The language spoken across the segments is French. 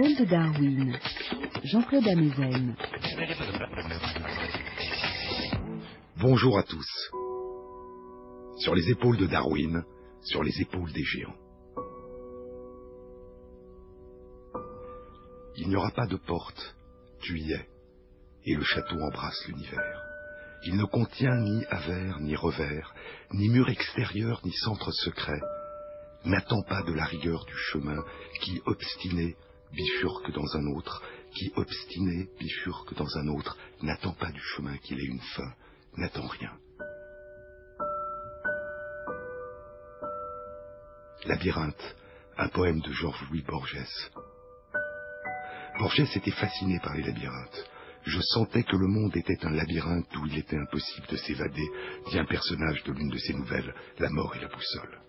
De Darwin, Jean-Claude Amezen. Bonjour à tous. Sur les épaules de Darwin, sur les épaules des géants. Il n'y aura pas de porte, tu y es, et le château embrasse l'univers. Il ne contient ni avers, ni revers, ni mur extérieur, ni centre secret. N'attends pas de la rigueur du chemin qui, obstiné, bifurque dans un autre, qui, obstiné, bifurque dans un autre. N'attends pas du chemin qu'il ait une fin. N'attends rien. Labyrinthe, un poème de Georges-Louis Borges. Borges était fasciné par les labyrinthes. Je sentais que le monde était un labyrinthe d'où il était impossible de s'évader, dit un personnage de l'une de ses nouvelles, La mort et la boussole.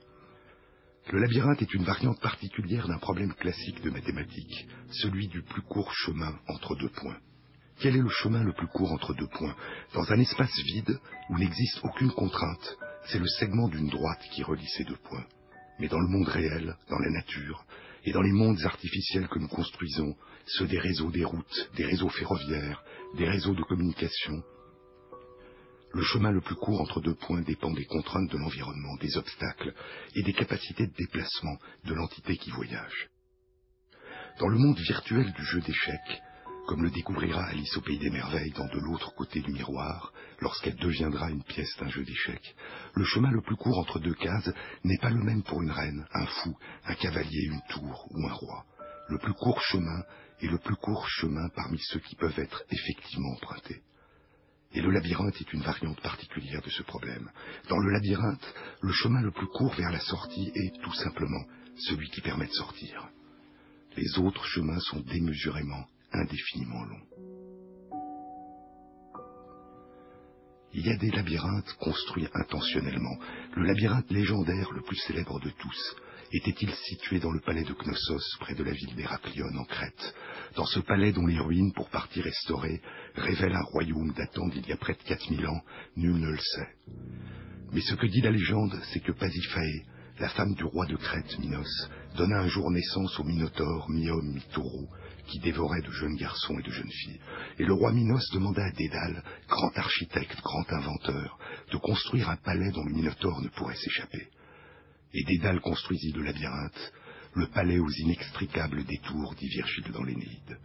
Le labyrinthe est une variante particulière d'un problème classique de mathématiques, celui du plus court chemin entre deux points. Quel est le chemin le plus court entre deux points Dans un espace vide où n'existe aucune contrainte, c'est le segment d'une droite qui relie ces deux points. Mais dans le monde réel, dans la nature, et dans les mondes artificiels que nous construisons, ceux des réseaux des routes, des réseaux ferroviaires, des réseaux de communication, le chemin le plus court entre deux points dépend des contraintes de l'environnement, des obstacles et des capacités de déplacement de l'entité qui voyage. Dans le monde virtuel du jeu d'échecs, comme le découvrira Alice au Pays des Merveilles dans De l'autre côté du miroir, lorsqu'elle deviendra une pièce d'un jeu d'échecs, le chemin le plus court entre deux cases n'est pas le même pour une reine, un fou, un cavalier, une tour ou un roi. Le plus court chemin est le plus court chemin parmi ceux qui peuvent être effectivement empruntés. Et le labyrinthe est une variante particulière de ce problème. Dans le labyrinthe, le chemin le plus court vers la sortie est tout simplement celui qui permet de sortir. Les autres chemins sont démesurément indéfiniment long. Il y a des labyrinthes construits intentionnellement. Le labyrinthe légendaire le plus célèbre de tous était-il situé dans le palais de Knossos, près de la ville d'Héraclion en Crète? Dans ce palais dont les ruines, pour partie restaurées, révèlent un royaume datant d'il y a près de 4000 ans, nul ne le sait. Mais ce que dit la légende, c'est que Pasiphae, la femme du roi de Crète, Minos, donna un jour naissance au Minotaure, mi-homme, mi-taureau, qui dévorait de jeunes garçons et de jeunes filles. Et le roi Minos demanda à Dédale, grand architecte, grand inventeur, de construire un palais dont le Minotaure ne pourrait s'échapper. Et Dédale construisit le labyrinthe, le palais aux inextricables détours, dit Virgile dans l'Énéide.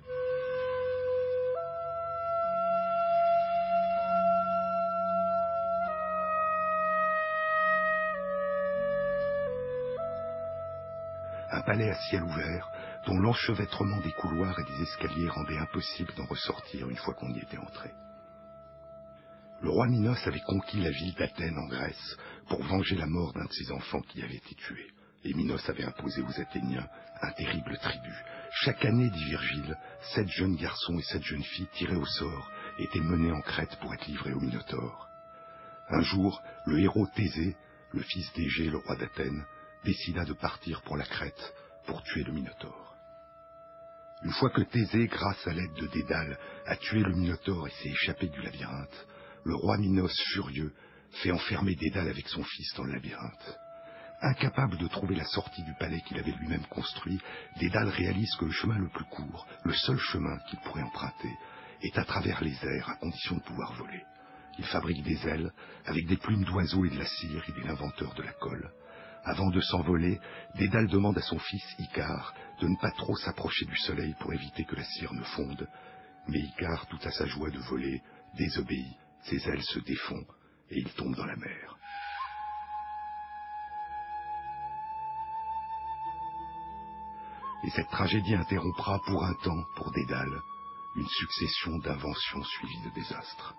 Un palais à ciel ouvert, dont l'enchevêtrement des couloirs et des escaliers rendait impossible d'en ressortir une fois qu'on y était entré. Le roi Minos avait conquis la ville d'Athènes en Grèce pour venger la mort d'un de ses enfants qui avait été tué. Et Minos avait imposé aux Athéniens un terrible tribut. Chaque année, dit Virgile, sept jeunes garçons et sept jeunes filles tirés au sort étaient menés en Crète pour être livrés au Minotaure. Un jour, le héros Thésée, le fils d'Égée, le roi d'Athènes, décida de partir pour la Crète pour tuer le Minotaure. Une fois que Thésée, grâce à l'aide de Dédale, a tué le Minotaure et s'est échappé du labyrinthe, le roi Minos, furieux, fait enfermer Dédale avec son fils dans le labyrinthe. Incapable de trouver la sortie du palais qu'il avait lui-même construit, Dédale réalise que le chemin le plus court, le seul chemin qu'il pourrait emprunter, est à travers les airs, à condition de pouvoir voler. Il fabrique des ailes avec des plumes d'oiseaux et de la cire, il est l'inventeur de la colle. Avant de s'envoler, Dédale demande à son fils Icare de ne pas trop s'approcher du soleil pour éviter que la cire ne fonde. Mais Icare, tout à sa joie de voler, désobéit, ses ailes se défont et il tombe dans la mer. Et cette tragédie interrompra pour un temps, pour Dédale, une succession d'inventions suivies de désastres.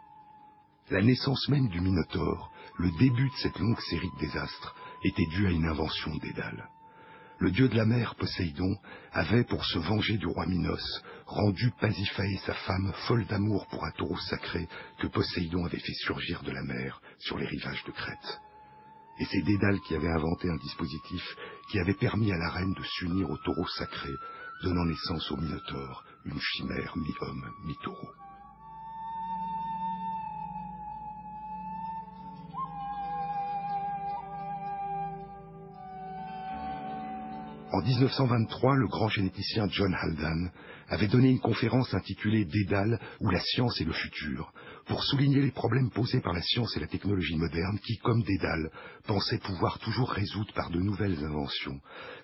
La naissance même du Minotaure, le début de cette longue série de désastres, était due à une invention de Dédale. Le dieu de la mer, Poséidon, avait, pour se venger du roi Minos, rendu Pasiphae, sa femme, folle d'amour pour un taureau sacré que Poséidon avait fait surgir de la mer sur les rivages de Crète. Et c'est Dédale qui avait inventé un dispositif qui avait permis à la reine de s'unir au taureau sacré, donnant naissance au Minotaure, une chimère mi-homme, mi-taureau. En 1923, le grand généticien John Haldane avait donné une conférence intitulée Dédale ou la science et le futur pour souligner les problèmes posés par la science et la technologie moderne qui, comme Dédale, pensaient pouvoir toujours résoudre par de nouvelles inventions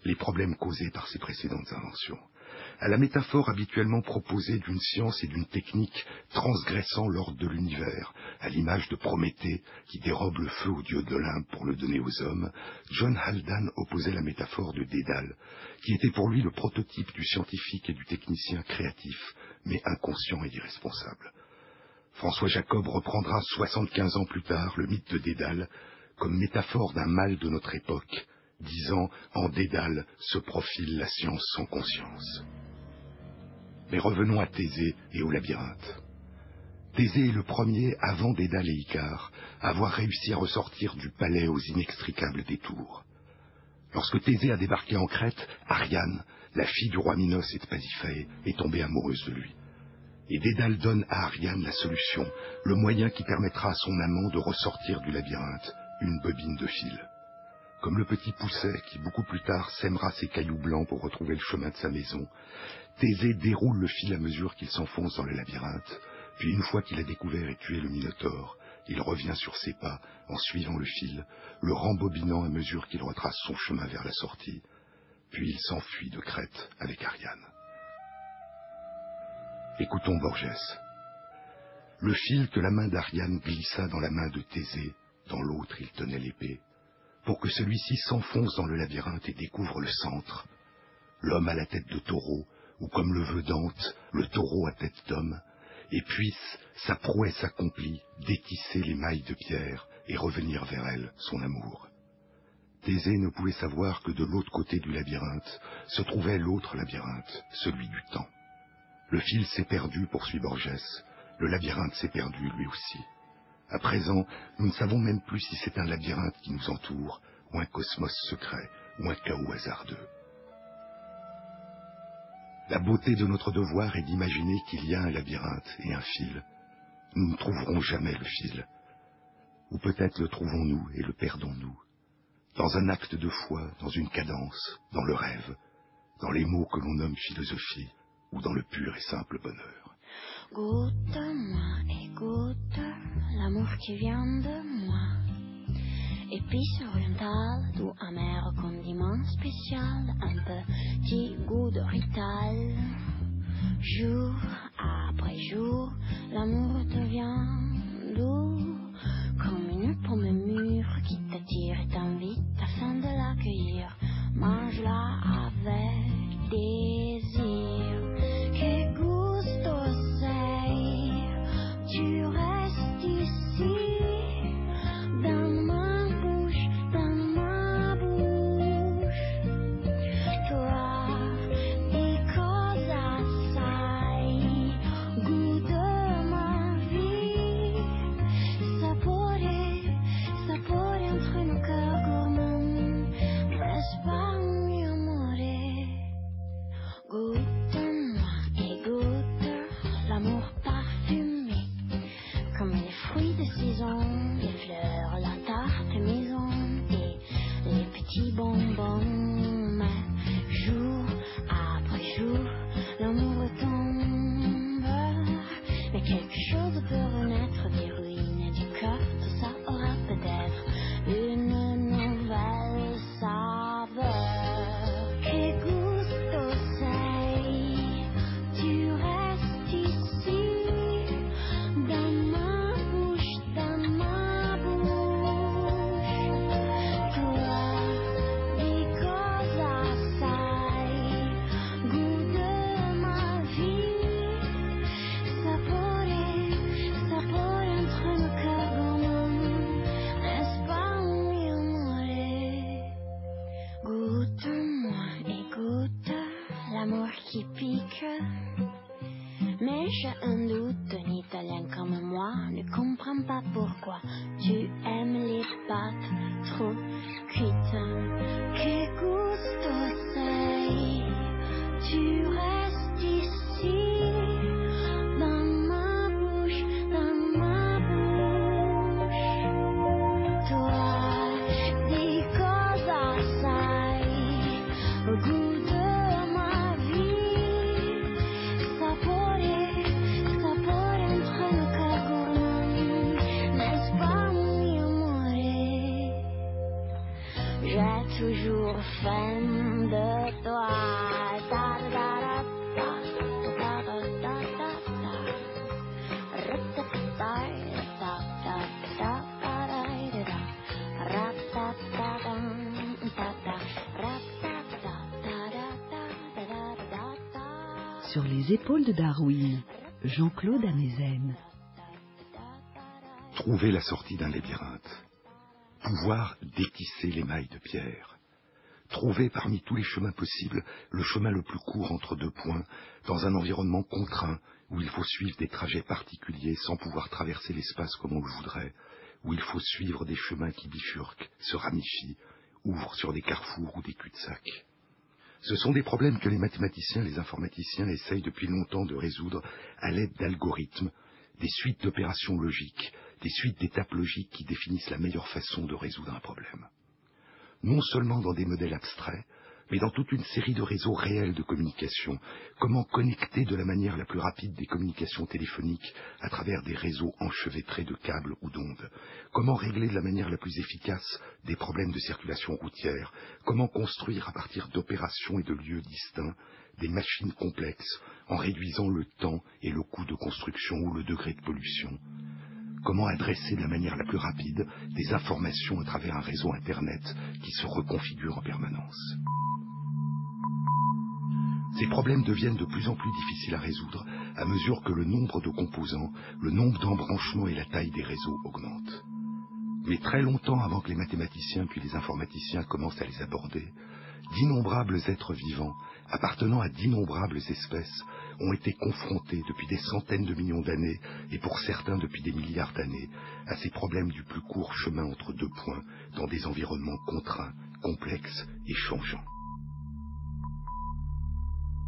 les problèmes causés par ces précédentes inventions à la métaphore habituellement proposée d'une science et d'une technique transgressant l'ordre de l'univers, à l'image de Prométhée qui dérobe le feu au dieu de l'Olympe pour le donner aux hommes, John Haldane opposait la métaphore de Dédale, qui était pour lui le prototype du scientifique et du technicien créatif, mais inconscient et irresponsable. François Jacob reprendra 75 ans plus tard le mythe de Dédale comme métaphore d'un mal de notre époque, disant en Dédale se profile la science sans conscience. Mais revenons à Thésée et au labyrinthe. Thésée est le premier, avant Dédale et Icare, à avoir réussi à ressortir du palais aux inextricables détours. Lorsque Thésée a débarqué en Crète, Ariane, la fille du roi Minos et de Pasiphae, est tombée amoureuse de lui. Et Dédale donne à Ariane la solution, le moyen qui permettra à son amant de ressortir du labyrinthe, une bobine de fil. Comme le petit pousset qui, beaucoup plus tard, sèmera ses cailloux blancs pour retrouver le chemin de sa maison, Thésée déroule le fil à mesure qu'il s'enfonce dans le labyrinthe, puis une fois qu'il a découvert et tué le Minotaure, il revient sur ses pas en suivant le fil, le rembobinant à mesure qu'il retrace son chemin vers la sortie, puis il s'enfuit de Crète avec Ariane. Écoutons Borges. Le fil que la main d'Ariane glissa dans la main de Thésée, dans l'autre il tenait l'épée, pour que celui-ci s'enfonce dans le labyrinthe et découvre le centre, l'homme à la tête de taureau, ou comme le veut Dante, le taureau à tête d'homme, et puisse, sa prouesse accomplie, détisser les mailles de pierre et revenir vers elle, son amour. Thésée ne pouvait savoir que de l'autre côté du labyrinthe se trouvait l'autre labyrinthe, celui du temps. Le fil s'est perdu, poursuit Borges, le labyrinthe s'est perdu lui aussi. À présent, nous ne savons même plus si c'est un labyrinthe qui nous entoure, ou un cosmos secret, ou un chaos hasardeux. La beauté de notre devoir est d'imaginer qu'il y a un labyrinthe et un fil. Nous ne trouverons jamais le fil. Ou peut-être le trouvons-nous et le perdons-nous. Dans un acte de foi, dans une cadence, dans le rêve, dans les mots que l'on nomme philosophie, ou dans le pur et simple bonheur. Goûte-moi goûte l'amour qui vient de moi. Épice orientale, doux amer condiment spécial, un petit goût de J'ai un doute, un italien comme moi ne comprend pas pourquoi tu aimes de Darwin, Jean-Claude Amezen. Trouver la sortie d'un labyrinthe. Pouvoir détisser les mailles de pierre. Trouver parmi tous les chemins possibles le chemin le plus court entre deux points, dans un environnement contraint où il faut suivre des trajets particuliers sans pouvoir traverser l'espace comme on le voudrait, où il faut suivre des chemins qui bifurquent, se ramifient, ouvrent sur des carrefours ou des cul-de-sac. Ce sont des problèmes que les mathématiciens les informaticiens essayent depuis longtemps de résoudre à l'aide d'algorithmes, des suites d'opérations logiques, des suites d'étapes logiques qui définissent la meilleure façon de résoudre un problème. Non seulement dans des modèles abstraits, mais dans toute une série de réseaux réels de communication. Comment connecter de la manière la plus rapide des communications téléphoniques à travers des réseaux enchevêtrés de câbles ou d'ondes? Comment régler de la manière la plus efficace des problèmes de circulation routière? Comment construire à partir d'opérations et de lieux distincts des machines complexes en réduisant le temps et le coût de construction ou le degré de pollution? Comment adresser de la manière la plus rapide des informations à travers un réseau Internet qui se reconfigure en permanence? Ces problèmes deviennent de plus en plus difficiles à résoudre à mesure que le nombre de composants, le nombre d'embranchements et la taille des réseaux augmentent. Mais très longtemps avant que les mathématiciens puis les informaticiens commencent à les aborder, d'innombrables êtres vivants, appartenant à d'innombrables espèces, ont été confrontés depuis des centaines de millions d'années, et pour certains depuis des milliards d'années, à ces problèmes du plus court chemin entre deux points, dans des environnements contraints, complexes et changeants.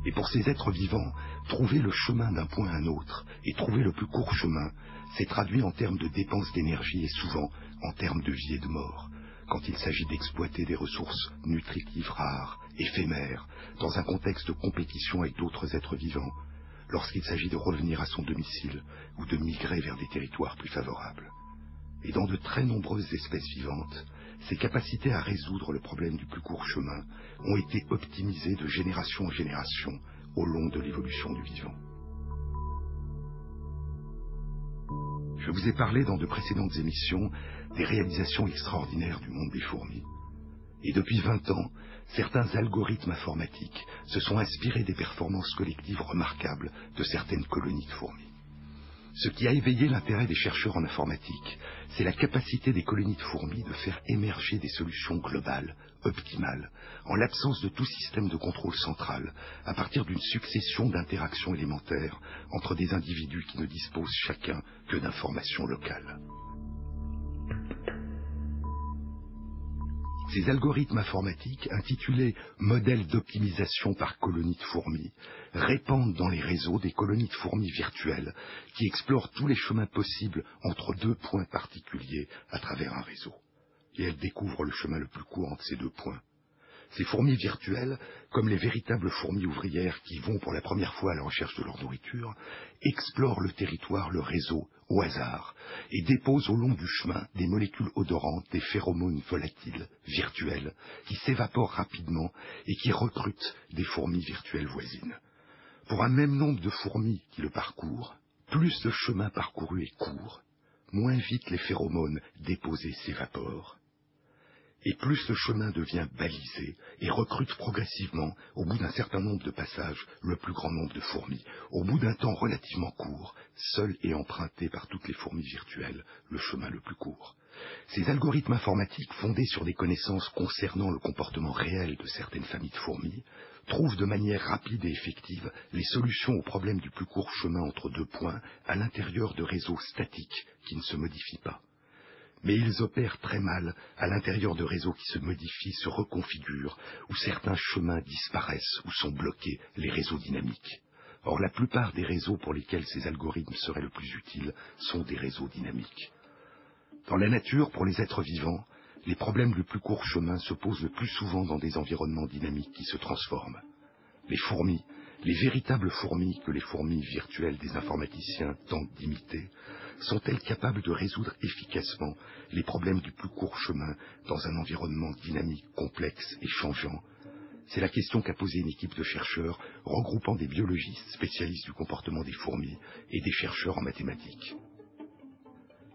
Et pour ces êtres vivants, trouver le chemin d'un point à un autre et trouver le plus court chemin, c'est traduit en termes de dépenses d'énergie et souvent en termes de vie et de mort, quand il s'agit d'exploiter des ressources nutritives rares, éphémères, dans un contexte de compétition avec d'autres êtres vivants, lorsqu'il s'agit de revenir à son domicile ou de migrer vers des territoires plus favorables. Et dans de très nombreuses espèces vivantes, ces capacités à résoudre le problème du plus court chemin ont été optimisées de génération en génération au long de l'évolution du vivant. Je vous ai parlé dans de précédentes émissions des réalisations extraordinaires du monde des fourmis. Et depuis 20 ans, certains algorithmes informatiques se sont inspirés des performances collectives remarquables de certaines colonies de fourmis. Ce qui a éveillé l'intérêt des chercheurs en informatique, c'est la capacité des colonies de fourmis de faire émerger des solutions globales, optimales, en l'absence de tout système de contrôle central, à partir d'une succession d'interactions élémentaires entre des individus qui ne disposent chacun que d'informations locales. Ces algorithmes informatiques, intitulés modèles d'optimisation par colonies de fourmis, répandent dans les réseaux des colonies de fourmis virtuelles qui explorent tous les chemins possibles entre deux points particuliers à travers un réseau. Et elles découvrent le chemin le plus court entre ces deux points. Ces fourmis virtuelles, comme les véritables fourmis ouvrières qui vont pour la première fois à la recherche de leur nourriture, explorent le territoire, le réseau, au hasard, et déposent au long du chemin des molécules odorantes, des phéromones volatiles, virtuelles, qui s'évaporent rapidement et qui recrutent des fourmis virtuelles voisines. Pour un même nombre de fourmis qui le parcourent, plus le chemin parcouru est court, moins vite les phéromones déposés s'évaporent, et plus le chemin devient balisé et recrute progressivement, au bout d'un certain nombre de passages, le plus grand nombre de fourmis, au bout d'un temps relativement court, seul et emprunté par toutes les fourmis virtuelles, le chemin le plus court. Ces algorithmes informatiques, fondés sur des connaissances concernant le comportement réel de certaines familles de fourmis, trouvent de manière rapide et effective les solutions aux problèmes du plus court chemin entre deux points à l'intérieur de réseaux statiques qui ne se modifient pas mais ils opèrent très mal à l'intérieur de réseaux qui se modifient, se reconfigurent, où certains chemins disparaissent ou sont bloqués, les réseaux dynamiques. Or, la plupart des réseaux pour lesquels ces algorithmes seraient le plus utiles sont des réseaux dynamiques. Dans la nature, pour les êtres vivants, les problèmes du plus court chemin se posent le plus souvent dans des environnements dynamiques qui se transforment. Les fourmis, les véritables fourmis que les fourmis virtuelles des informaticiens tentent d'imiter, sont-elles capables de résoudre efficacement les problèmes du plus court chemin dans un environnement dynamique, complexe et changeant? C'est la question qu'a posée une équipe de chercheurs regroupant des biologistes spécialistes du comportement des fourmis et des chercheurs en mathématiques.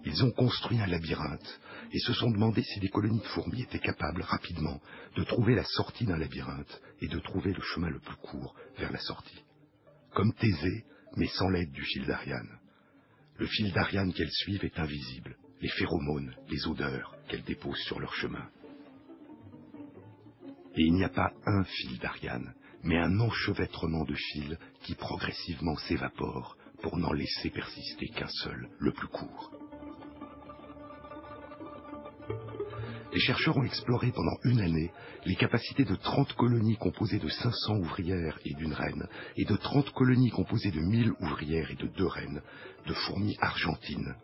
Ils ont construit un labyrinthe et se sont demandé si les colonies de fourmis étaient capables rapidement de trouver la sortie d'un labyrinthe et de trouver le chemin le plus court vers la sortie. Comme Thésée, mais sans l'aide du fil d'Ariane. Le fil d'Ariane qu'elles suivent est invisible, les phéromones, les odeurs qu'elles déposent sur leur chemin. Et il n'y a pas un fil d'Ariane, mais un enchevêtrement de fils qui progressivement s'évapore pour n'en laisser persister qu'un seul, le plus court. Les chercheurs ont exploré pendant une année les capacités de 30 colonies composées de 500 ouvrières et d'une reine, et de 30 colonies composées de 1000 ouvrières et de deux reines, de fourmis argentines,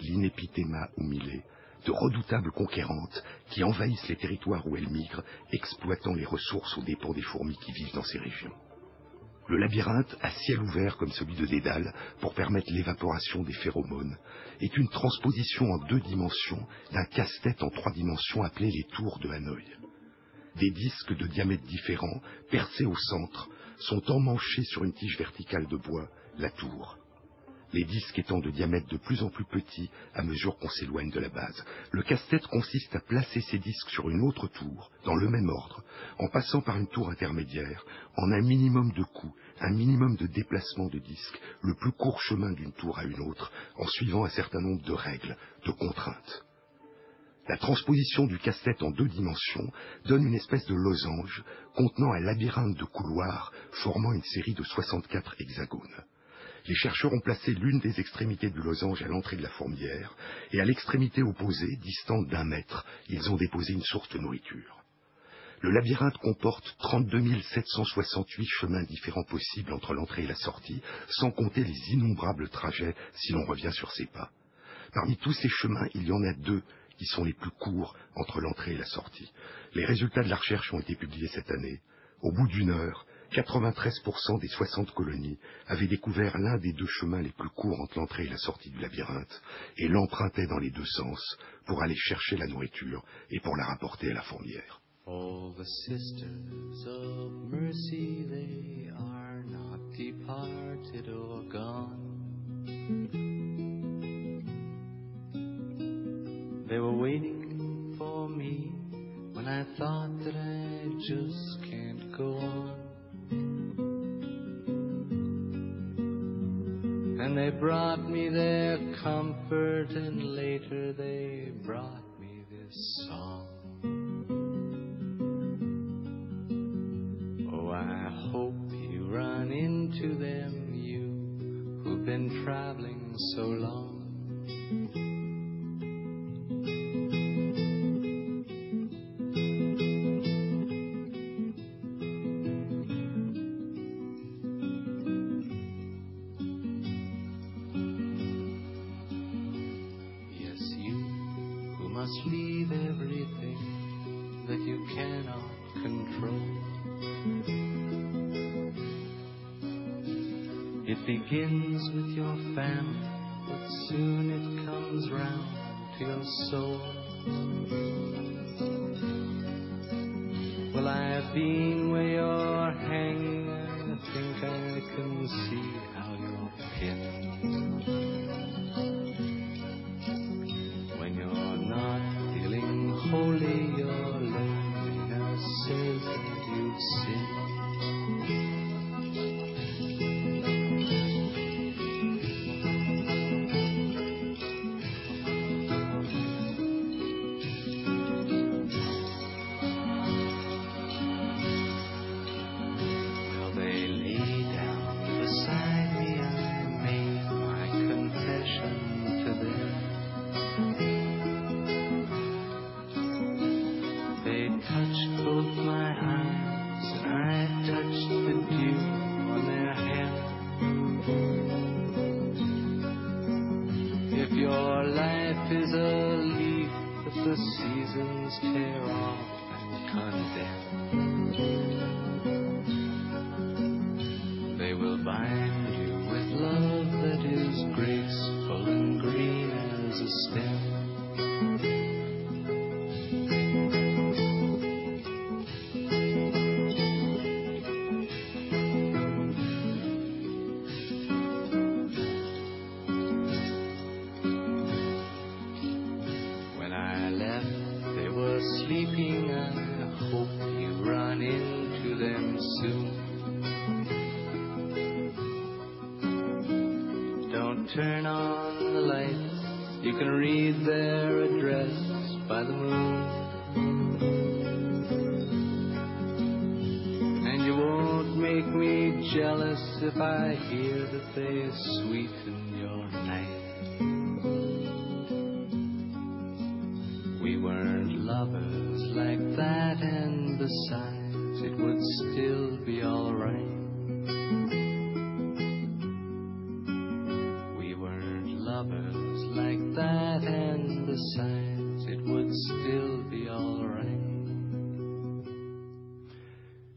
l'inépithéma humilée, de redoutables conquérantes qui envahissent les territoires où elles migrent, exploitant les ressources aux dépens des fourmis qui vivent dans ces régions. Le labyrinthe, à ciel ouvert comme celui de Dédale, pour permettre l'évaporation des phéromones, est une transposition en deux dimensions d'un casse-tête en trois dimensions appelé les tours de Hanoï. Des disques de diamètres différents, percés au centre, sont emmanchés sur une tige verticale de bois, la tour les disques étant de diamètre de plus en plus petit à mesure qu'on s'éloigne de la base. Le casse-tête consiste à placer ces disques sur une autre tour, dans le même ordre, en passant par une tour intermédiaire, en un minimum de coups, un minimum de déplacement de disques, le plus court chemin d'une tour à une autre, en suivant un certain nombre de règles, de contraintes. La transposition du casse-tête en deux dimensions donne une espèce de losange contenant un labyrinthe de couloirs formant une série de 64 hexagones les chercheurs ont placé l'une des extrémités du losange à l'entrée de la fourmière, et à l'extrémité opposée, distante d'un mètre, ils ont déposé une source de nourriture. Le labyrinthe comporte 32 768 chemins différents possibles entre l'entrée et la sortie, sans compter les innombrables trajets si l'on revient sur ses pas. Parmi tous ces chemins, il y en a deux qui sont les plus courts entre l'entrée et la sortie. Les résultats de la recherche ont été publiés cette année. Au bout d'une heure, 93% des 60 colonies avaient découvert l'un des deux chemins les plus courts entre l'entrée et la sortie du labyrinthe et l'empruntaient dans les deux sens pour aller chercher la nourriture et pour la rapporter à la fourmière. The sisters of mercy, they are not departed or gone. They were waiting for me when I thought that I just can't go on. Brought me their comfort, and later they brought me this song. Oh, I hope you run into them, you who've been traveling so long.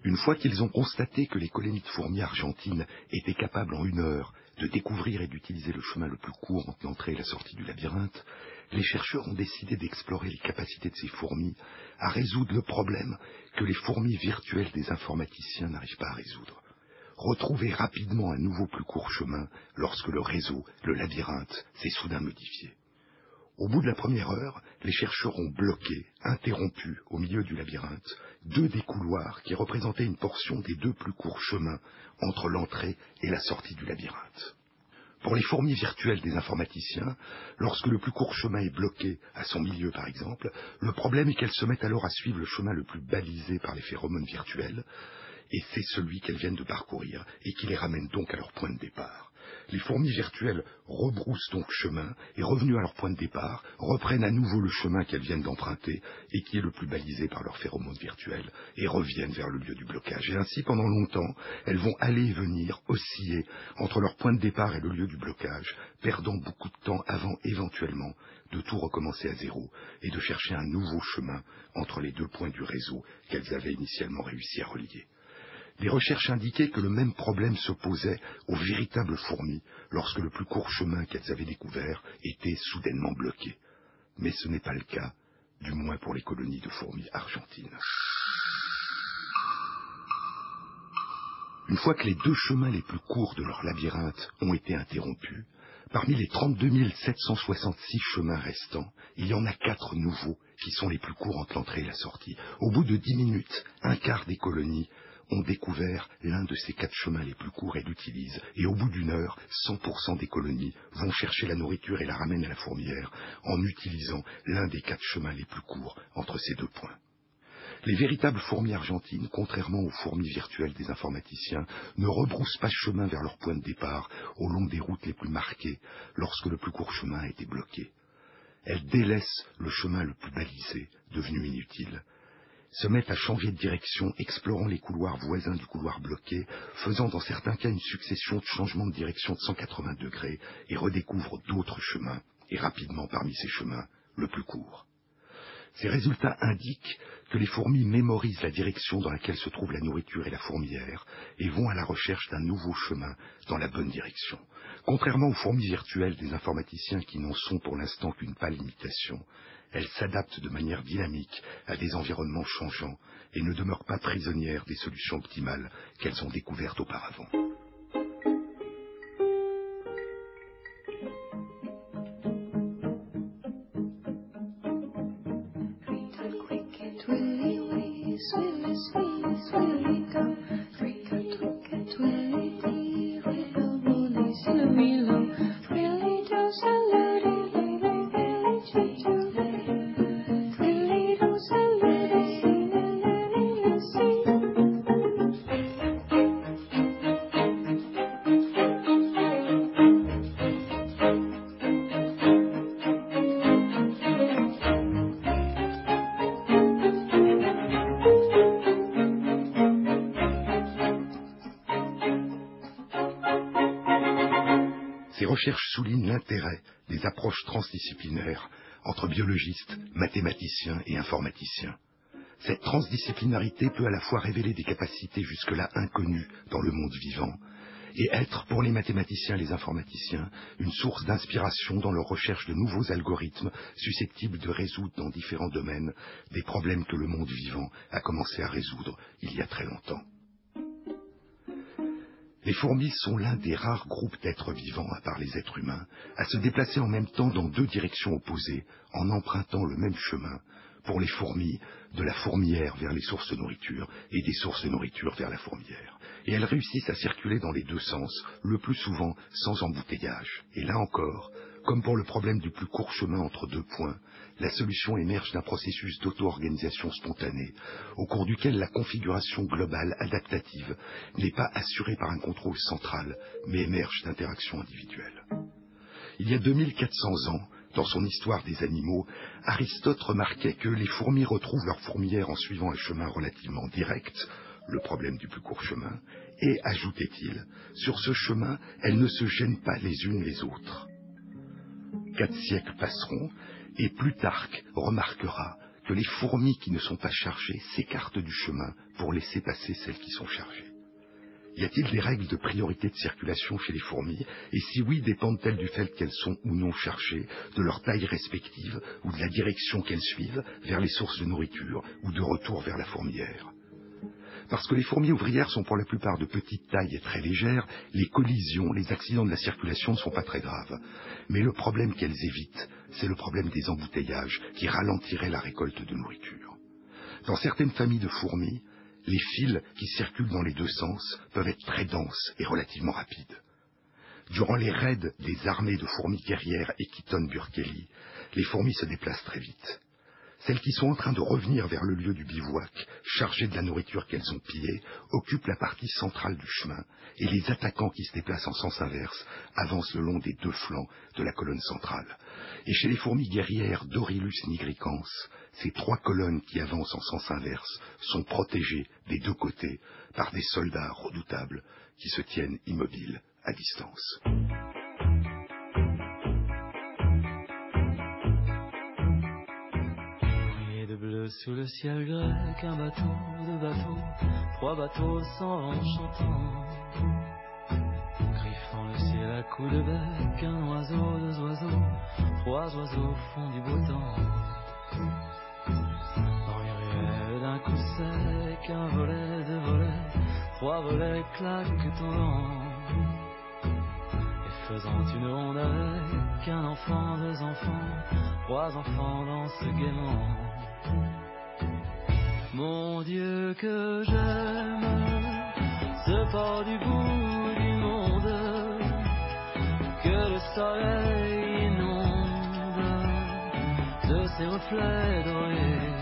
Une fois qu'ils ont constaté que les colonies de fourmis argentines étaient capables en une heure de découvrir et d'utiliser le chemin le plus court entre l'entrée et la sortie du labyrinthe, les chercheurs ont décidé d'explorer les capacités de ces fourmis à résoudre le problème que les fourmis virtuelles des informaticiens n'arrivent pas à résoudre. Retrouver rapidement un nouveau plus court chemin lorsque le réseau, le labyrinthe, s'est soudain modifié. Au bout de la première heure, les chercheurs ont bloqué, interrompu, au milieu du labyrinthe, deux des couloirs qui représentaient une portion des deux plus courts chemins entre l'entrée et la sortie du labyrinthe. Pour les fourmis virtuelles des informaticiens, lorsque le plus court chemin est bloqué à son milieu par exemple, le problème est qu'elles se mettent alors à suivre le chemin le plus balisé par les phéromones virtuels, et c'est celui qu'elles viennent de parcourir, et qui les ramène donc à leur point de départ. Les fourmis virtuelles rebroussent donc chemin et, revenues à leur point de départ, reprennent à nouveau le chemin qu'elles viennent d'emprunter et qui est le plus balisé par leurs phéromones virtuels et reviennent vers le lieu du blocage. Et ainsi, pendant longtemps, elles vont aller et venir, osciller entre leur point de départ et le lieu du blocage, perdant beaucoup de temps avant éventuellement de tout recommencer à zéro et de chercher un nouveau chemin entre les deux points du réseau qu'elles avaient initialement réussi à relier. Des recherches indiquaient que le même problème se posait aux véritables fourmis lorsque le plus court chemin qu'elles avaient découvert était soudainement bloqué. Mais ce n'est pas le cas, du moins pour les colonies de fourmis argentines. Une fois que les deux chemins les plus courts de leur labyrinthe ont été interrompus, parmi les 32 766 chemins restants, il y en a quatre nouveaux qui sont les plus courts entre l'entrée et la sortie. Au bout de dix minutes, un quart des colonies ont découvert l'un de ces quatre chemins les plus courts et l'utilisent, et au bout d'une heure, 100% des colonies vont chercher la nourriture et la ramènent à la fourmière en utilisant l'un des quatre chemins les plus courts entre ces deux points. Les véritables fourmis argentines, contrairement aux fourmis virtuelles des informaticiens, ne rebroussent pas chemin vers leur point de départ au long des routes les plus marquées lorsque le plus court chemin a été bloqué. Elles délaissent le chemin le plus balisé, devenu inutile, se mettent à changer de direction, explorant les couloirs voisins du couloir bloqué, faisant dans certains cas une succession de changements de direction de 180 degrés, et redécouvrent d'autres chemins, et rapidement parmi ces chemins, le plus court. Ces résultats indiquent que les fourmis mémorisent la direction dans laquelle se trouve la nourriture et la fourmilière et vont à la recherche d'un nouveau chemin dans la bonne direction. Contrairement aux fourmis virtuelles des informaticiens qui n'en sont pour l'instant qu'une pâle imitation, elles s'adaptent de manière dynamique à des environnements changeants et ne demeurent pas prisonnières des solutions optimales qu'elles ont découvertes auparavant. Ces recherches soulignent l'intérêt des approches transdisciplinaires entre biologistes, mathématiciens et informaticiens. Cette transdisciplinarité peut à la fois révéler des capacités jusque-là inconnues dans le monde vivant et être, pour les mathématiciens et les informaticiens, une source d'inspiration dans leur recherche de nouveaux algorithmes susceptibles de résoudre dans différents domaines des problèmes que le monde vivant a commencé à résoudre il y a très longtemps. Les fourmis sont l'un des rares groupes d'êtres vivants, à part les êtres humains, à se déplacer en même temps dans deux directions opposées, en empruntant le même chemin, pour les fourmis, de la fourmière vers les sources de nourriture et des sources de nourriture vers la fourmière. Et elles réussissent à circuler dans les deux sens, le plus souvent sans embouteillage. Et là encore, comme pour le problème du plus court chemin entre deux points, la solution émerge d'un processus d'auto-organisation spontanée, au cours duquel la configuration globale adaptative n'est pas assurée par un contrôle central, mais émerge d'interactions individuelles. Il y a 2400 ans, dans son histoire des animaux, Aristote remarquait que les fourmis retrouvent leur fourmière en suivant un chemin relativement direct, le problème du plus court chemin, et, ajoutait-il, sur ce chemin, elles ne se gênent pas les unes les autres. Quatre siècles passeront, et Plutarque remarquera que les fourmis qui ne sont pas chargées s'écartent du chemin pour laisser passer celles qui sont chargées. Y a-t-il des règles de priorité de circulation chez les fourmis? Et si oui, dépendent-elles du fait qu'elles sont ou non chargées, de leur taille respective ou de la direction qu'elles suivent vers les sources de nourriture ou de retour vers la fourmière parce que les fourmis ouvrières sont pour la plupart de petite taille et très légères, les collisions, les accidents de la circulation ne sont pas très graves. Mais le problème qu'elles évitent, c'est le problème des embouteillages qui ralentiraient la récolte de nourriture. Dans certaines familles de fourmis, les fils qui circulent dans les deux sens peuvent être très denses et relativement rapides. Durant les raids des armées de fourmis guerrières Equiton Burkeli, les fourmis se déplacent très vite. Celles qui sont en train de revenir vers le lieu du bivouac, chargées de la nourriture qu'elles ont pillée, occupent la partie centrale du chemin, et les attaquants qui se déplacent en sens inverse avancent le long des deux flancs de la colonne centrale. Et chez les fourmis guerrières Dorilus nigricans, ces trois colonnes qui avancent en sens inverse sont protégées des deux côtés par des soldats redoutables qui se tiennent immobiles à distance. Sous le ciel grec, un bateau, deux bateaux, trois bateaux sans chantant. Griffant le ciel à coups de bec, un oiseau, deux oiseaux, trois oiseaux font du beau temps. Dans les ruelles d'un coup sec, un volet, deux volets, trois volets claquent ton vent. Et faisant une ronde avec un enfant, deux enfants, trois enfants dansent gaiement. Mon Dieu que j'aime ce port du bout du monde que le soleil inonde de ses reflets dorés.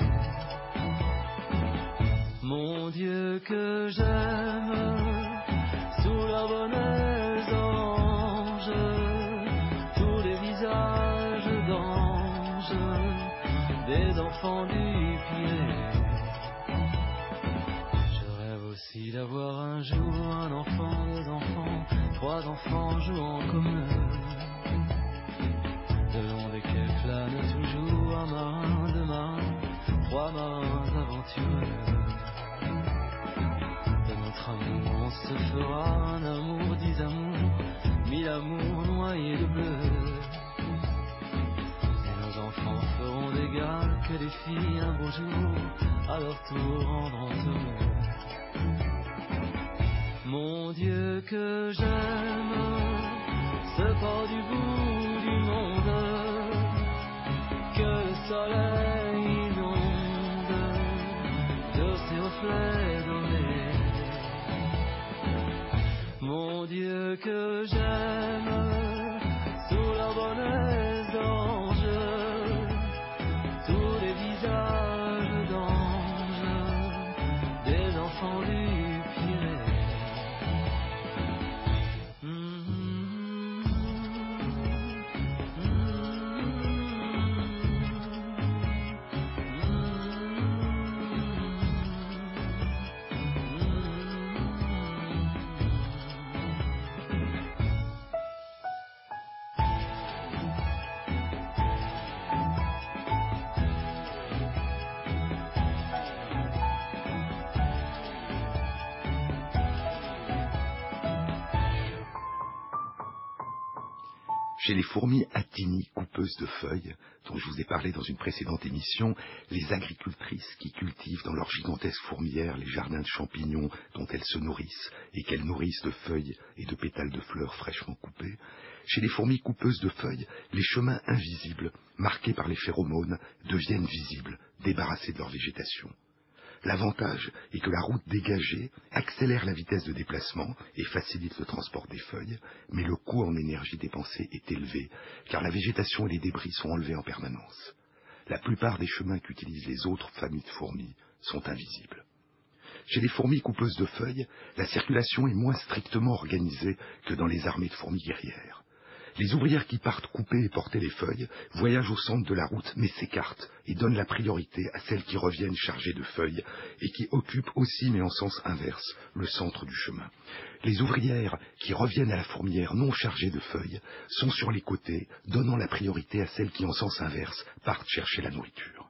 Mon Dieu que j'aime sous leurs bonnets du Pirée. aussi d'avoir un jour un enfant, deux enfants, trois enfants jouant en commun. De long desquels plane toujours un marin, deux marins, trois marins aventureux. De notre amour, on se fera un amour, dix amours, mille amours noyés de bleu. Feront d'égal que les filles un beau jour, à leur tour rendront heureux. Mon Dieu que j'aime ce port du bout du monde que le soleil inonde de ses reflets dorés. Mon Dieu que j'aime des Chez les fourmis atini coupeuses de feuilles, dont je vous ai parlé dans une précédente émission, les agricultrices qui cultivent dans leur gigantesque fourmilière les jardins de champignons dont elles se nourrissent et qu'elles nourrissent de feuilles et de pétales de fleurs fraîchement coupées, chez les fourmis coupeuses de feuilles, les chemins invisibles, marqués par les phéromones, deviennent visibles, débarrassés de leur végétation. L'avantage est que la route dégagée accélère la vitesse de déplacement et facilite le transport des feuilles, mais le coût en énergie dépensée est élevé, car la végétation et les débris sont enlevés en permanence. La plupart des chemins qu'utilisent les autres familles de fourmis sont invisibles. Chez les fourmis coupeuses de feuilles, la circulation est moins strictement organisée que dans les armées de fourmis guerrières. Les ouvrières qui partent couper et porter les feuilles voyagent au centre de la route mais s'écartent et donnent la priorité à celles qui reviennent chargées de feuilles et qui occupent aussi mais en sens inverse le centre du chemin. Les ouvrières qui reviennent à la fourmière non chargées de feuilles sont sur les côtés, donnant la priorité à celles qui en sens inverse partent chercher la nourriture.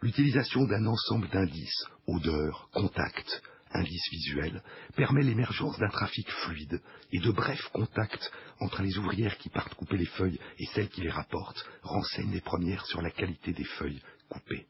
L'utilisation d'un ensemble d'indices, odeurs, contacts, indice visuel, permet l'émergence d'un trafic fluide et de brefs contacts entre les ouvrières qui partent couper les feuilles et celles qui les rapportent renseignent les premières sur la qualité des feuilles coupées.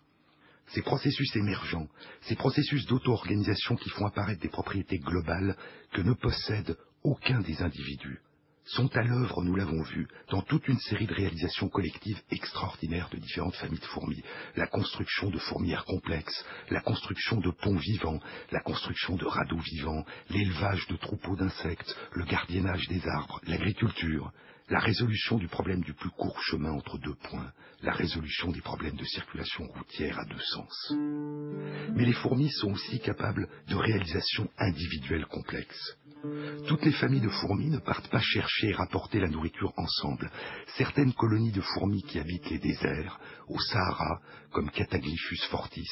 Ces processus émergents, ces processus d'auto-organisation qui font apparaître des propriétés globales que ne possède aucun des individus, sont à l'œuvre, nous l'avons vu, dans toute une série de réalisations collectives extraordinaires de différentes familles de fourmis. La construction de fourmilières complexes, la construction de ponts vivants, la construction de radeaux vivants, l'élevage de troupeaux d'insectes, le gardiennage des arbres, l'agriculture, la résolution du problème du plus court chemin entre deux points, la résolution des problèmes de circulation routière à deux sens. Mais les fourmis sont aussi capables de réalisations individuelles complexes. Toutes les familles de fourmis ne partent pas chercher et rapporter la nourriture ensemble. Certaines colonies de fourmis qui habitent les déserts, au Sahara, comme Cataglyphus fortis,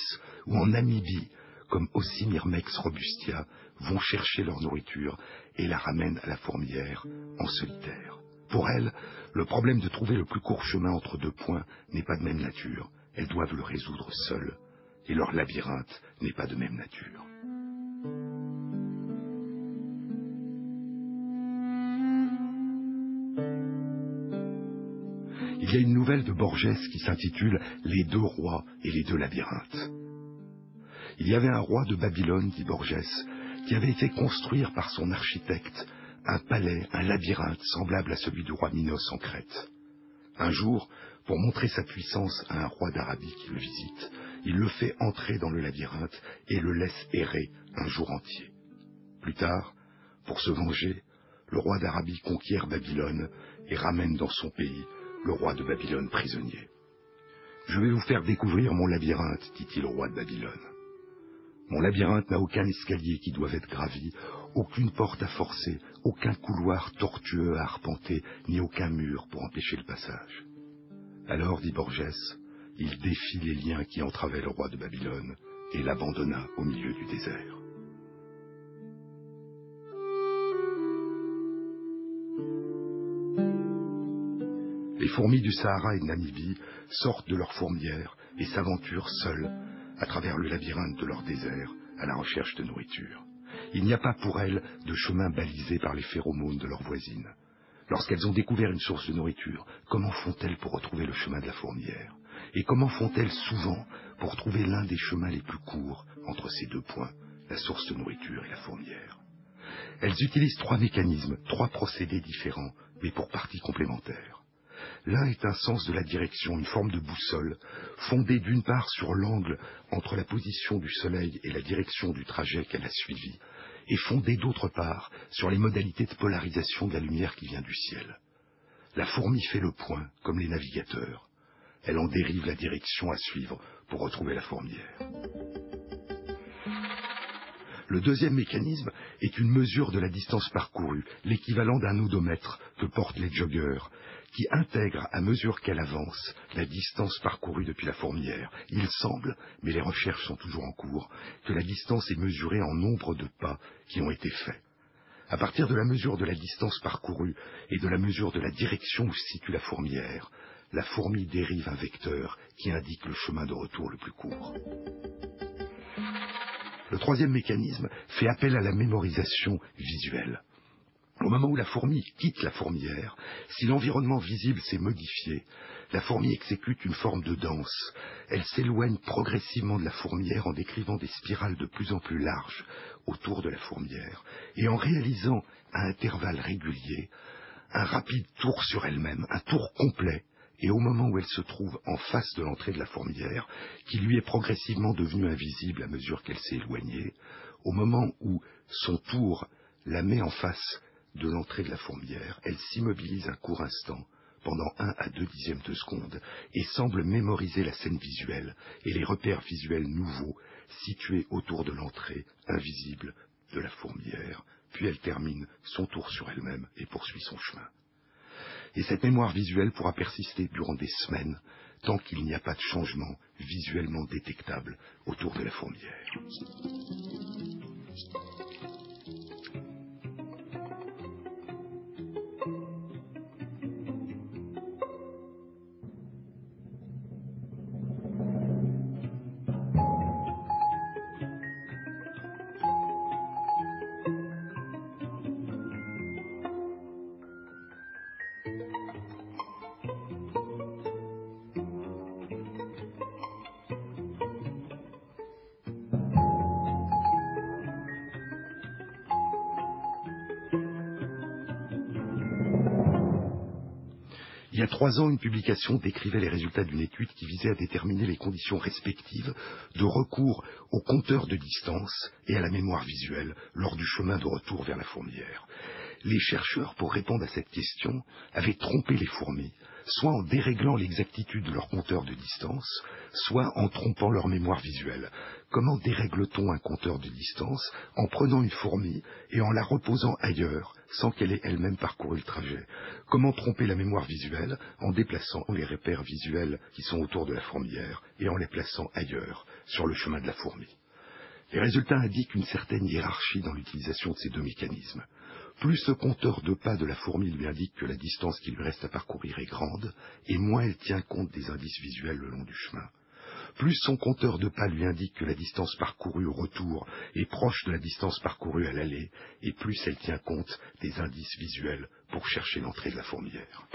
ou en Namibie, comme Ocymirmex robustia, vont chercher leur nourriture et la ramènent à la fourmilière en solitaire. Pour elles, le problème de trouver le plus court chemin entre deux points n'est pas de même nature. Elles doivent le résoudre seules. Et leur labyrinthe n'est pas de même nature. Il y a une nouvelle de Borges qui s'intitule Les deux rois et les deux labyrinthes. Il y avait un roi de Babylone, dit Borges, qui avait été construire par son architecte un palais, un labyrinthe semblable à celui du roi Minos en Crète. Un jour, pour montrer sa puissance à un roi d'Arabie qui le visite, il le fait entrer dans le labyrinthe et le laisse errer un jour entier. Plus tard, pour se venger, le roi d'Arabie conquiert Babylone et ramène dans son pays le roi de Babylone prisonnier. Je vais vous faire découvrir mon labyrinthe, dit-il au roi de Babylone. Mon labyrinthe n'a aucun escalier qui doive être gravi, aucune porte à forcer, aucun couloir tortueux à arpenter, ni aucun mur pour empêcher le passage. Alors, dit Borges, il défit les liens qui entravaient le roi de Babylone et l'abandonna au milieu du désert. Les fourmis du Sahara et de Namibie sortent de leur fourmière et s'aventurent seules à travers le labyrinthe de leur désert à la recherche de nourriture. Il n'y a pas pour elles de chemin balisé par les phéromones de leurs voisines. Lorsqu'elles ont découvert une source de nourriture, comment font-elles pour retrouver le chemin de la fourmière? Et comment font-elles souvent pour trouver l'un des chemins les plus courts entre ces deux points, la source de nourriture et la fourmière? Elles utilisent trois mécanismes, trois procédés différents, mais pour parties complémentaires. L'un est un sens de la direction, une forme de boussole, fondée d'une part sur l'angle entre la position du Soleil et la direction du trajet qu'elle a suivi, et fondée d'autre part sur les modalités de polarisation de la lumière qui vient du ciel. La fourmi fait le point, comme les navigateurs. Elle en dérive la direction à suivre pour retrouver la fourmière. Le deuxième mécanisme est une mesure de la distance parcourue, l'équivalent d'un odomètre que portent les joggeurs, qui intègre à mesure qu'elle avance la distance parcourue depuis la fourmière. Il semble, mais les recherches sont toujours en cours, que la distance est mesurée en nombre de pas qui ont été faits. À partir de la mesure de la distance parcourue et de la mesure de la direction où se situe la fourmière, la fourmi dérive un vecteur qui indique le chemin de retour le plus court. Le troisième mécanisme fait appel à la mémorisation visuelle. Au moment où la fourmi quitte la fourmière, si l'environnement visible s'est modifié, la fourmi exécute une forme de danse. Elle s'éloigne progressivement de la fourmière en décrivant des spirales de plus en plus larges autour de la fourmière et en réalisant à intervalles réguliers un rapide tour sur elle-même, un tour complet, et au moment où elle se trouve en face de l'entrée de la fourmière, qui lui est progressivement devenue invisible à mesure qu'elle s'est éloignée, au moment où son tour la met en face de l'entrée de la fourmière, elle s'immobilise un court instant, pendant un à deux dixièmes de seconde, et semble mémoriser la scène visuelle et les repères visuels nouveaux situés autour de l'entrée invisible de la fourmière, puis elle termine son tour sur elle-même et poursuit son chemin. Et cette mémoire visuelle pourra persister durant des semaines, tant qu'il n'y a pas de changement visuellement détectable autour de la fourmière. A trois ans, une publication décrivait les résultats d'une étude qui visait à déterminer les conditions respectives de recours au compteur de distance et à la mémoire visuelle lors du chemin de retour vers la fourmière. Les chercheurs, pour répondre à cette question, avaient trompé les fourmis, soit en déréglant l'exactitude de leur compteur de distance, soit en trompant leur mémoire visuelle. Comment dérègle-t-on un compteur de distance En prenant une fourmi et en la reposant ailleurs, sans qu'elle ait elle-même parcouru le trajet? Comment tromper la mémoire visuelle En déplaçant les repères visuels qui sont autour de la fourmière et en les plaçant ailleurs, sur le chemin de la fourmi? Les résultats indiquent une certaine hiérarchie dans l'utilisation de ces deux mécanismes. Plus ce compteur de pas de la fourmi lui indique que la distance qui lui reste à parcourir est grande, et moins elle tient compte des indices visuels le long du chemin. Plus son compteur de pas lui indique que la distance parcourue au retour est proche de la distance parcourue à l'aller, et plus elle tient compte des indices visuels pour chercher l'entrée de la fourmière.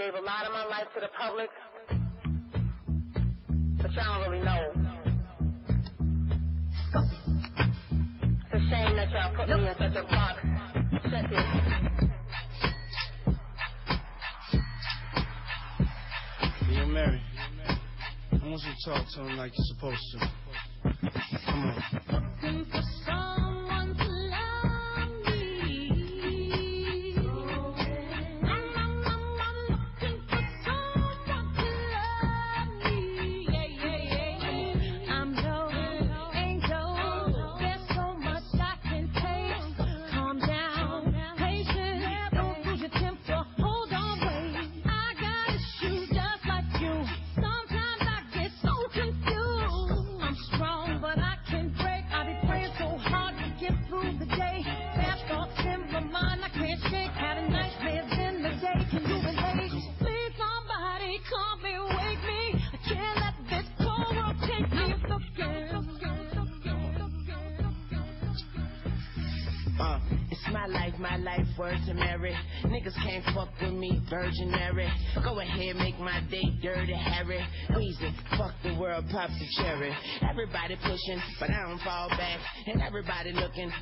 I want you to talk to him like you're supposed to. Come on.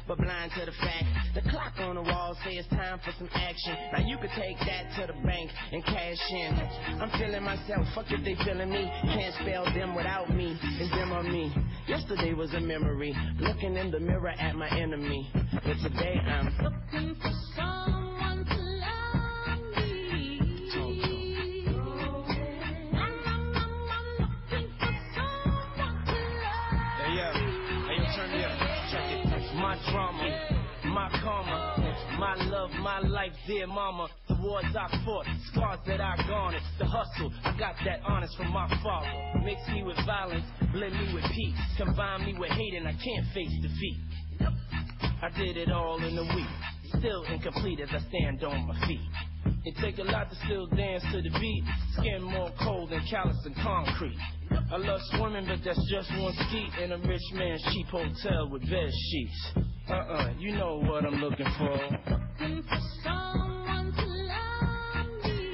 But blind to the fact. The clock on the wall say it's time for some action. Now you can take that to the bank and cash in. I'm feeling myself, fuck if they feeling me. Can't spell them without me. It's them or me. Yesterday was a memory. Looking in the mirror at my enemy. But today I'm Looking for someone my drama, my karma, my love, my life, dear mama. The wars I fought, scars that I garnered, the hustle, I got that honest from my father. Mix me with violence, blend me with peace, combine me with hate, and I can't face defeat. I did it all in a week, still incomplete as I stand on my feet. It take a lot to still dance to the beat. Skin more cold than callous and concrete. I love swimming, but that's just one skeet in a rich man's cheap hotel with bed sheets. Uh-uh, you know what I'm looking for. Looking for someone to love me.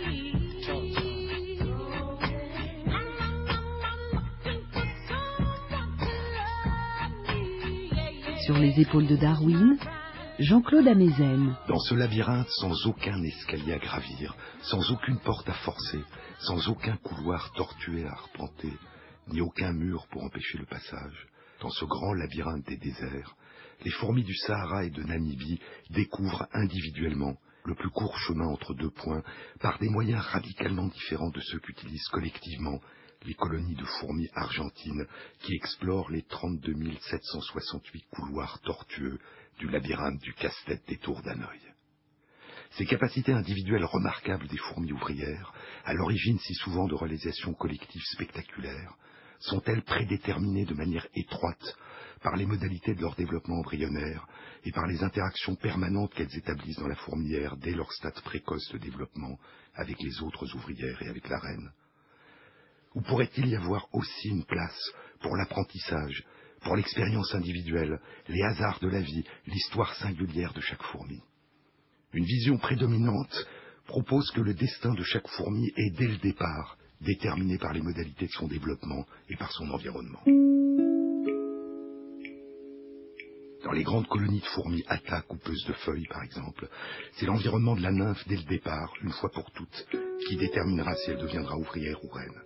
Sur les épaules de Darwin, Jean-Claude Amezen. Dans ce labyrinthe sans aucun escalier à gravir, sans aucune porte à forcer, sans aucun couloir tortué à arpenter, ni aucun mur pour empêcher le passage, dans ce grand labyrinthe des déserts, les fourmis du Sahara et de Namibie découvrent individuellement le plus court chemin entre deux points par des moyens radicalement différents de ceux qu'utilisent collectivement les colonies de fourmis argentines qui explorent les 32 768 couloirs tortueux du labyrinthe du casse-tête des tours d'Hanoï. Ces capacités individuelles remarquables des fourmis ouvrières, à l'origine si souvent de réalisations collectives spectaculaires, sont-elles prédéterminées de manière étroite par les modalités de leur développement embryonnaire et par les interactions permanentes qu'elles établissent dans la fourmilière dès leur stade précoce de développement avec les autres ouvrières et avec la reine? Ou pourrait-il y avoir aussi une place pour l'apprentissage, pour l'expérience individuelle, les hasards de la vie, l'histoire singulière de chaque fourmi Une vision prédominante propose que le destin de chaque fourmi est dès le départ déterminé par les modalités de son développement et par son environnement. Dans les grandes colonies de fourmis à coupeuses de feuilles, par exemple, c'est l'environnement de la nymphe dès le départ, une fois pour toutes, qui déterminera si elle deviendra ouvrière ou reine.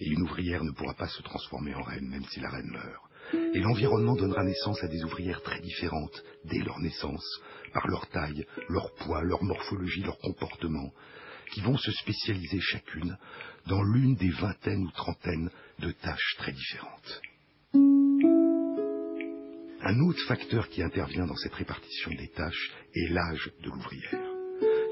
Et une ouvrière ne pourra pas se transformer en reine, même si la reine meurt. Et l'environnement donnera naissance à des ouvrières très différentes dès leur naissance, par leur taille, leur poids, leur morphologie, leur comportement, qui vont se spécialiser chacune dans l'une des vingtaines ou trentaines de tâches très différentes. Un autre facteur qui intervient dans cette répartition des tâches est l'âge de l'ouvrière.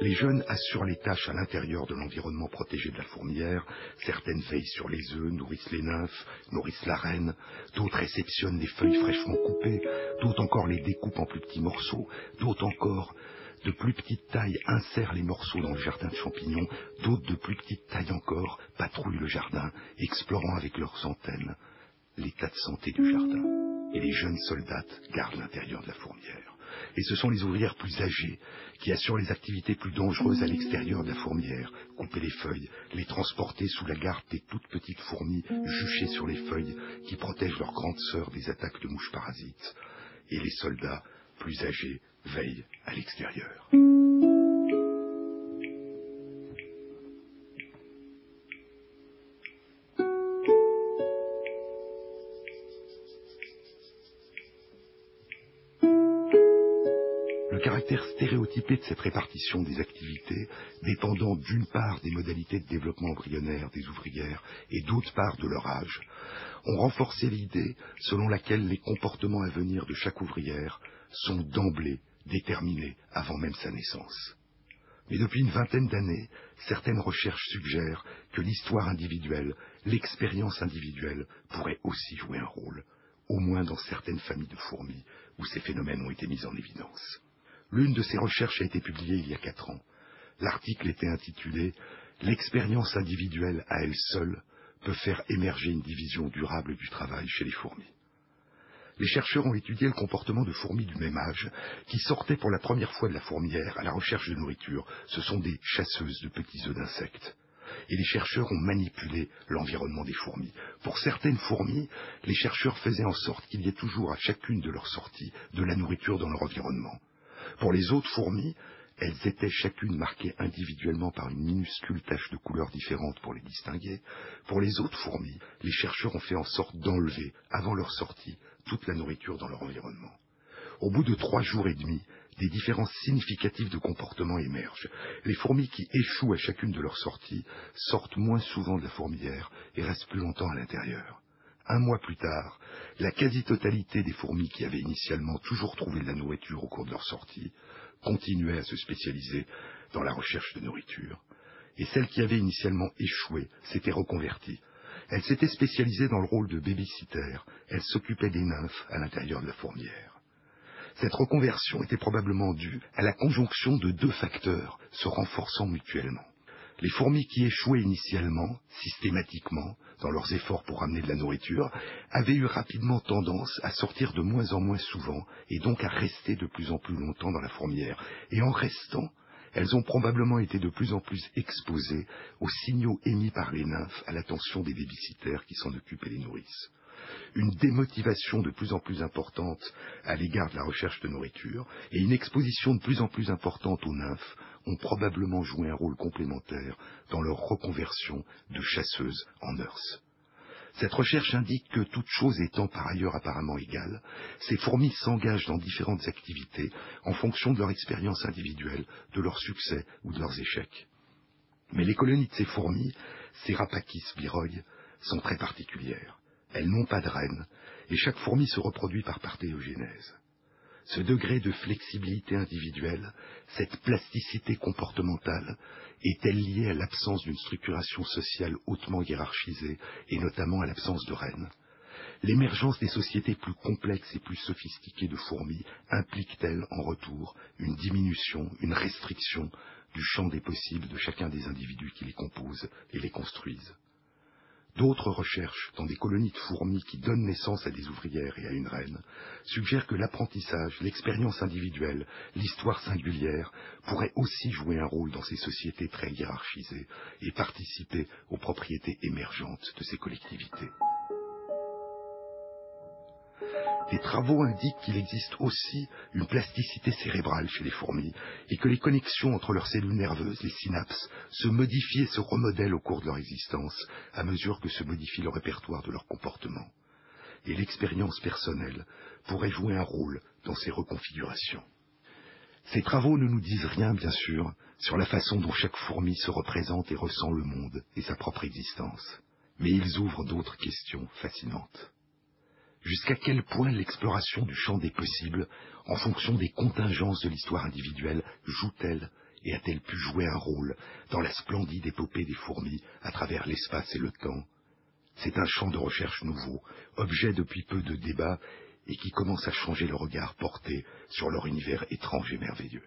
Les jeunes assurent les tâches à l'intérieur de l'environnement protégé de la fourmière. Certaines veillent sur les œufs, nourrissent les nymphes, nourrissent la reine. D'autres réceptionnent les feuilles fraîchement coupées. D'autres encore les découpent en plus petits morceaux. D'autres encore, de plus petite taille, insèrent les morceaux dans le jardin de champignons. D'autres de plus petite taille encore patrouillent le jardin, explorant avec leurs antennes l'état de santé du jardin et les jeunes soldates gardent l'intérieur de la fourmière. Et ce sont les ouvrières plus âgées qui assurent les activités plus dangereuses à l'extérieur de la fourmière, couper les feuilles, les transporter sous la garde des toutes petites fourmis juchées sur les feuilles qui protègent leurs grandes sœurs des attaques de mouches parasites. Et les soldats plus âgés veillent à l'extérieur. Caractère stéréotypé de cette répartition des activités, dépendant d'une part des modalités de développement embryonnaire des ouvrières et d'autre part de leur âge, ont renforcé l'idée selon laquelle les comportements à venir de chaque ouvrière sont d'emblée déterminés avant même sa naissance. Mais depuis une vingtaine d'années, certaines recherches suggèrent que l'histoire individuelle, l'expérience individuelle pourrait aussi jouer un rôle, au moins dans certaines familles de fourmis où ces phénomènes ont été mis en évidence. L'une de ces recherches a été publiée il y a quatre ans. L'article était intitulé L'expérience individuelle à elle seule peut faire émerger une division durable du travail chez les fourmis. Les chercheurs ont étudié le comportement de fourmis du même âge qui sortaient pour la première fois de la fourmière à la recherche de nourriture. Ce sont des chasseuses de petits œufs d'insectes. Et les chercheurs ont manipulé l'environnement des fourmis. Pour certaines fourmis, les chercheurs faisaient en sorte qu'il y ait toujours à chacune de leurs sorties de la nourriture dans leur environnement. Pour les autres fourmis, elles étaient chacune marquées individuellement par une minuscule tache de couleur différente pour les distinguer. Pour les autres fourmis, les chercheurs ont fait en sorte d'enlever, avant leur sortie, toute la nourriture dans leur environnement. Au bout de trois jours et demi, des différences significatives de comportement émergent. Les fourmis qui échouent à chacune de leurs sorties sortent moins souvent de la fourmilière et restent plus longtemps à l'intérieur. Un mois plus tard, la quasi-totalité des fourmis qui avaient initialement toujours trouvé de la nourriture au cours de leur sortie continuaient à se spécialiser dans la recherche de nourriture. Et celles qui avaient initialement échoué s'étaient reconverties. Elles s'étaient spécialisées dans le rôle de babysitter. Elles s'occupaient des nymphes à l'intérieur de la fourmière. Cette reconversion était probablement due à la conjonction de deux facteurs se renforçant mutuellement. Les fourmis qui échouaient initialement, systématiquement, dans leurs efforts pour ramener de la nourriture, avaient eu rapidement tendance à sortir de moins en moins souvent et donc à rester de plus en plus longtemps dans la fourmière. Et en restant, elles ont probablement été de plus en plus exposées aux signaux émis par les nymphes à l'attention des babysitters qui s'en occupent et les nourrissent. une démotivation de plus en plus importante à l'égard de la recherche de nourriture et une exposition de plus en plus importante aux nymphes ont probablement joué un rôle complémentaire dans leur reconversion de chasseuses en nurses. Cette recherche indique que toute chose étant par ailleurs apparemment égale, ces fourmis s'engagent dans différentes activités en fonction de leur expérience individuelle, de leurs succès ou de leurs échecs. Mais les colonies de ces fourmis, ces Rapakis biroi, sont très particulières. Elles n'ont pas de reine, et chaque fourmi se reproduit par parthéogénèse. Ce degré de flexibilité individuelle, cette plasticité comportementale, est-elle liée à l'absence d'une structuration sociale hautement hiérarchisée et notamment à l'absence de reine? L'émergence des sociétés plus complexes et plus sophistiquées de fourmis implique-t-elle en retour une diminution, une restriction du champ des possibles de chacun des individus qui les composent et les construisent? D'autres recherches dans des colonies de fourmis qui donnent naissance à des ouvrières et à une reine suggèrent que l'apprentissage, l'expérience individuelle, l'histoire singulière pourraient aussi jouer un rôle dans ces sociétés très hiérarchisées et participer aux propriétés émergentes de ces collectivités. Des travaux indiquent qu'il existe aussi une plasticité cérébrale chez les fourmis et que les connexions entre leurs cellules nerveuses, les synapses, se modifient et se remodèlent au cours de leur existence à mesure que se modifie le répertoire de leur comportement. Et l'expérience personnelle pourrait jouer un rôle dans ces reconfigurations. Ces travaux ne nous disent rien, bien sûr, sur la façon dont chaque fourmi se représente et ressent le monde et sa propre existence, mais ils ouvrent d'autres questions fascinantes. Jusqu'à quel point l'exploration du champ des possibles, en fonction des contingences de l'histoire individuelle, joue-t-elle et a-t-elle pu jouer un rôle dans la splendide épopée des fourmis à travers l'espace et le temps? C'est un champ de recherche nouveau, objet depuis peu de débats et qui commence à changer le regard porté sur leur univers étrange et merveilleux.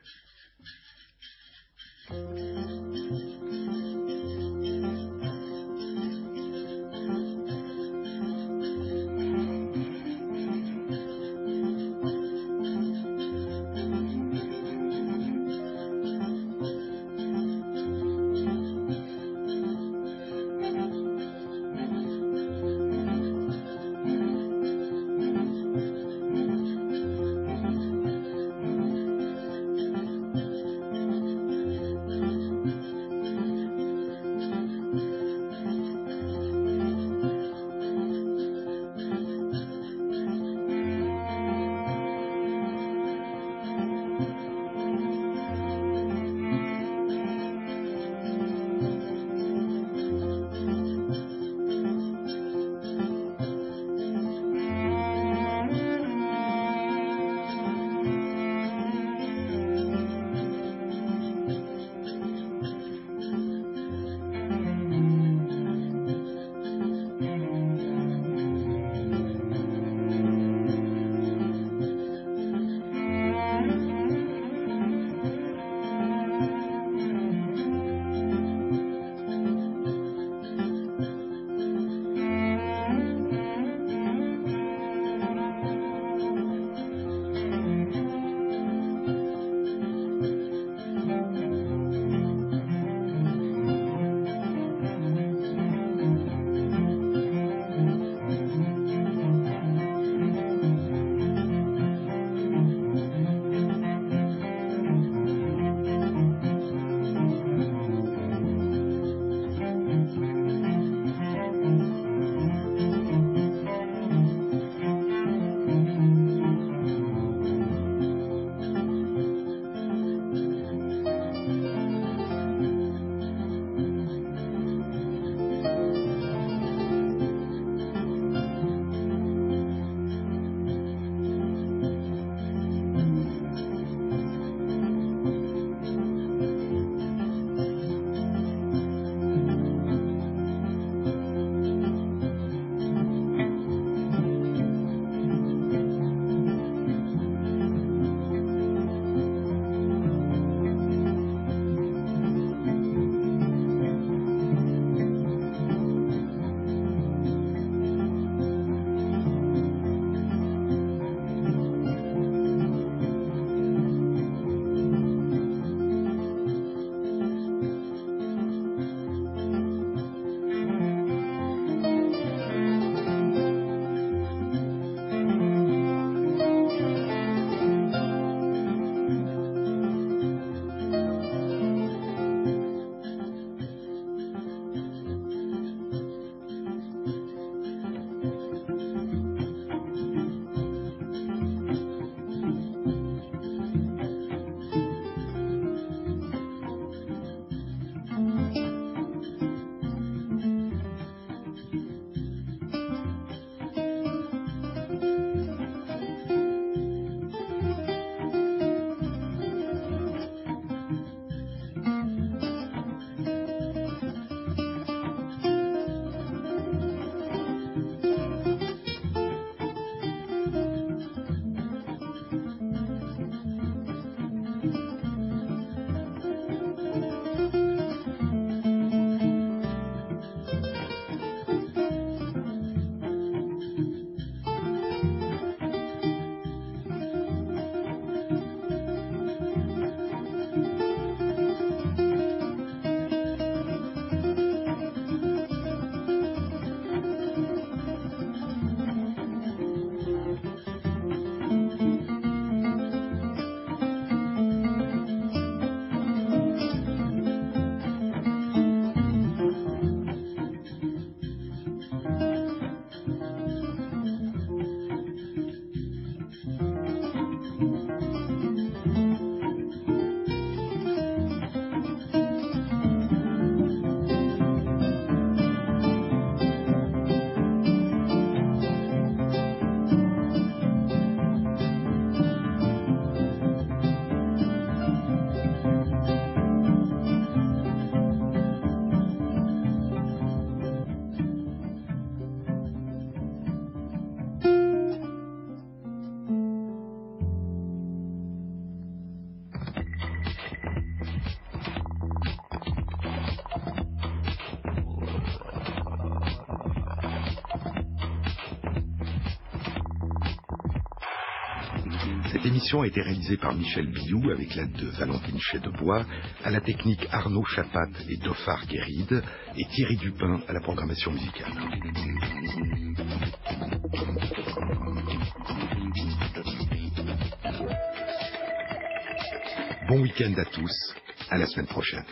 A été réalisée par Michel Billoux avec l'aide de Valentine Chedebois, à la technique Arnaud Chapat et Dofar Guéride, et Thierry Dupin à la programmation musicale. Bon week-end à tous, à la semaine prochaine.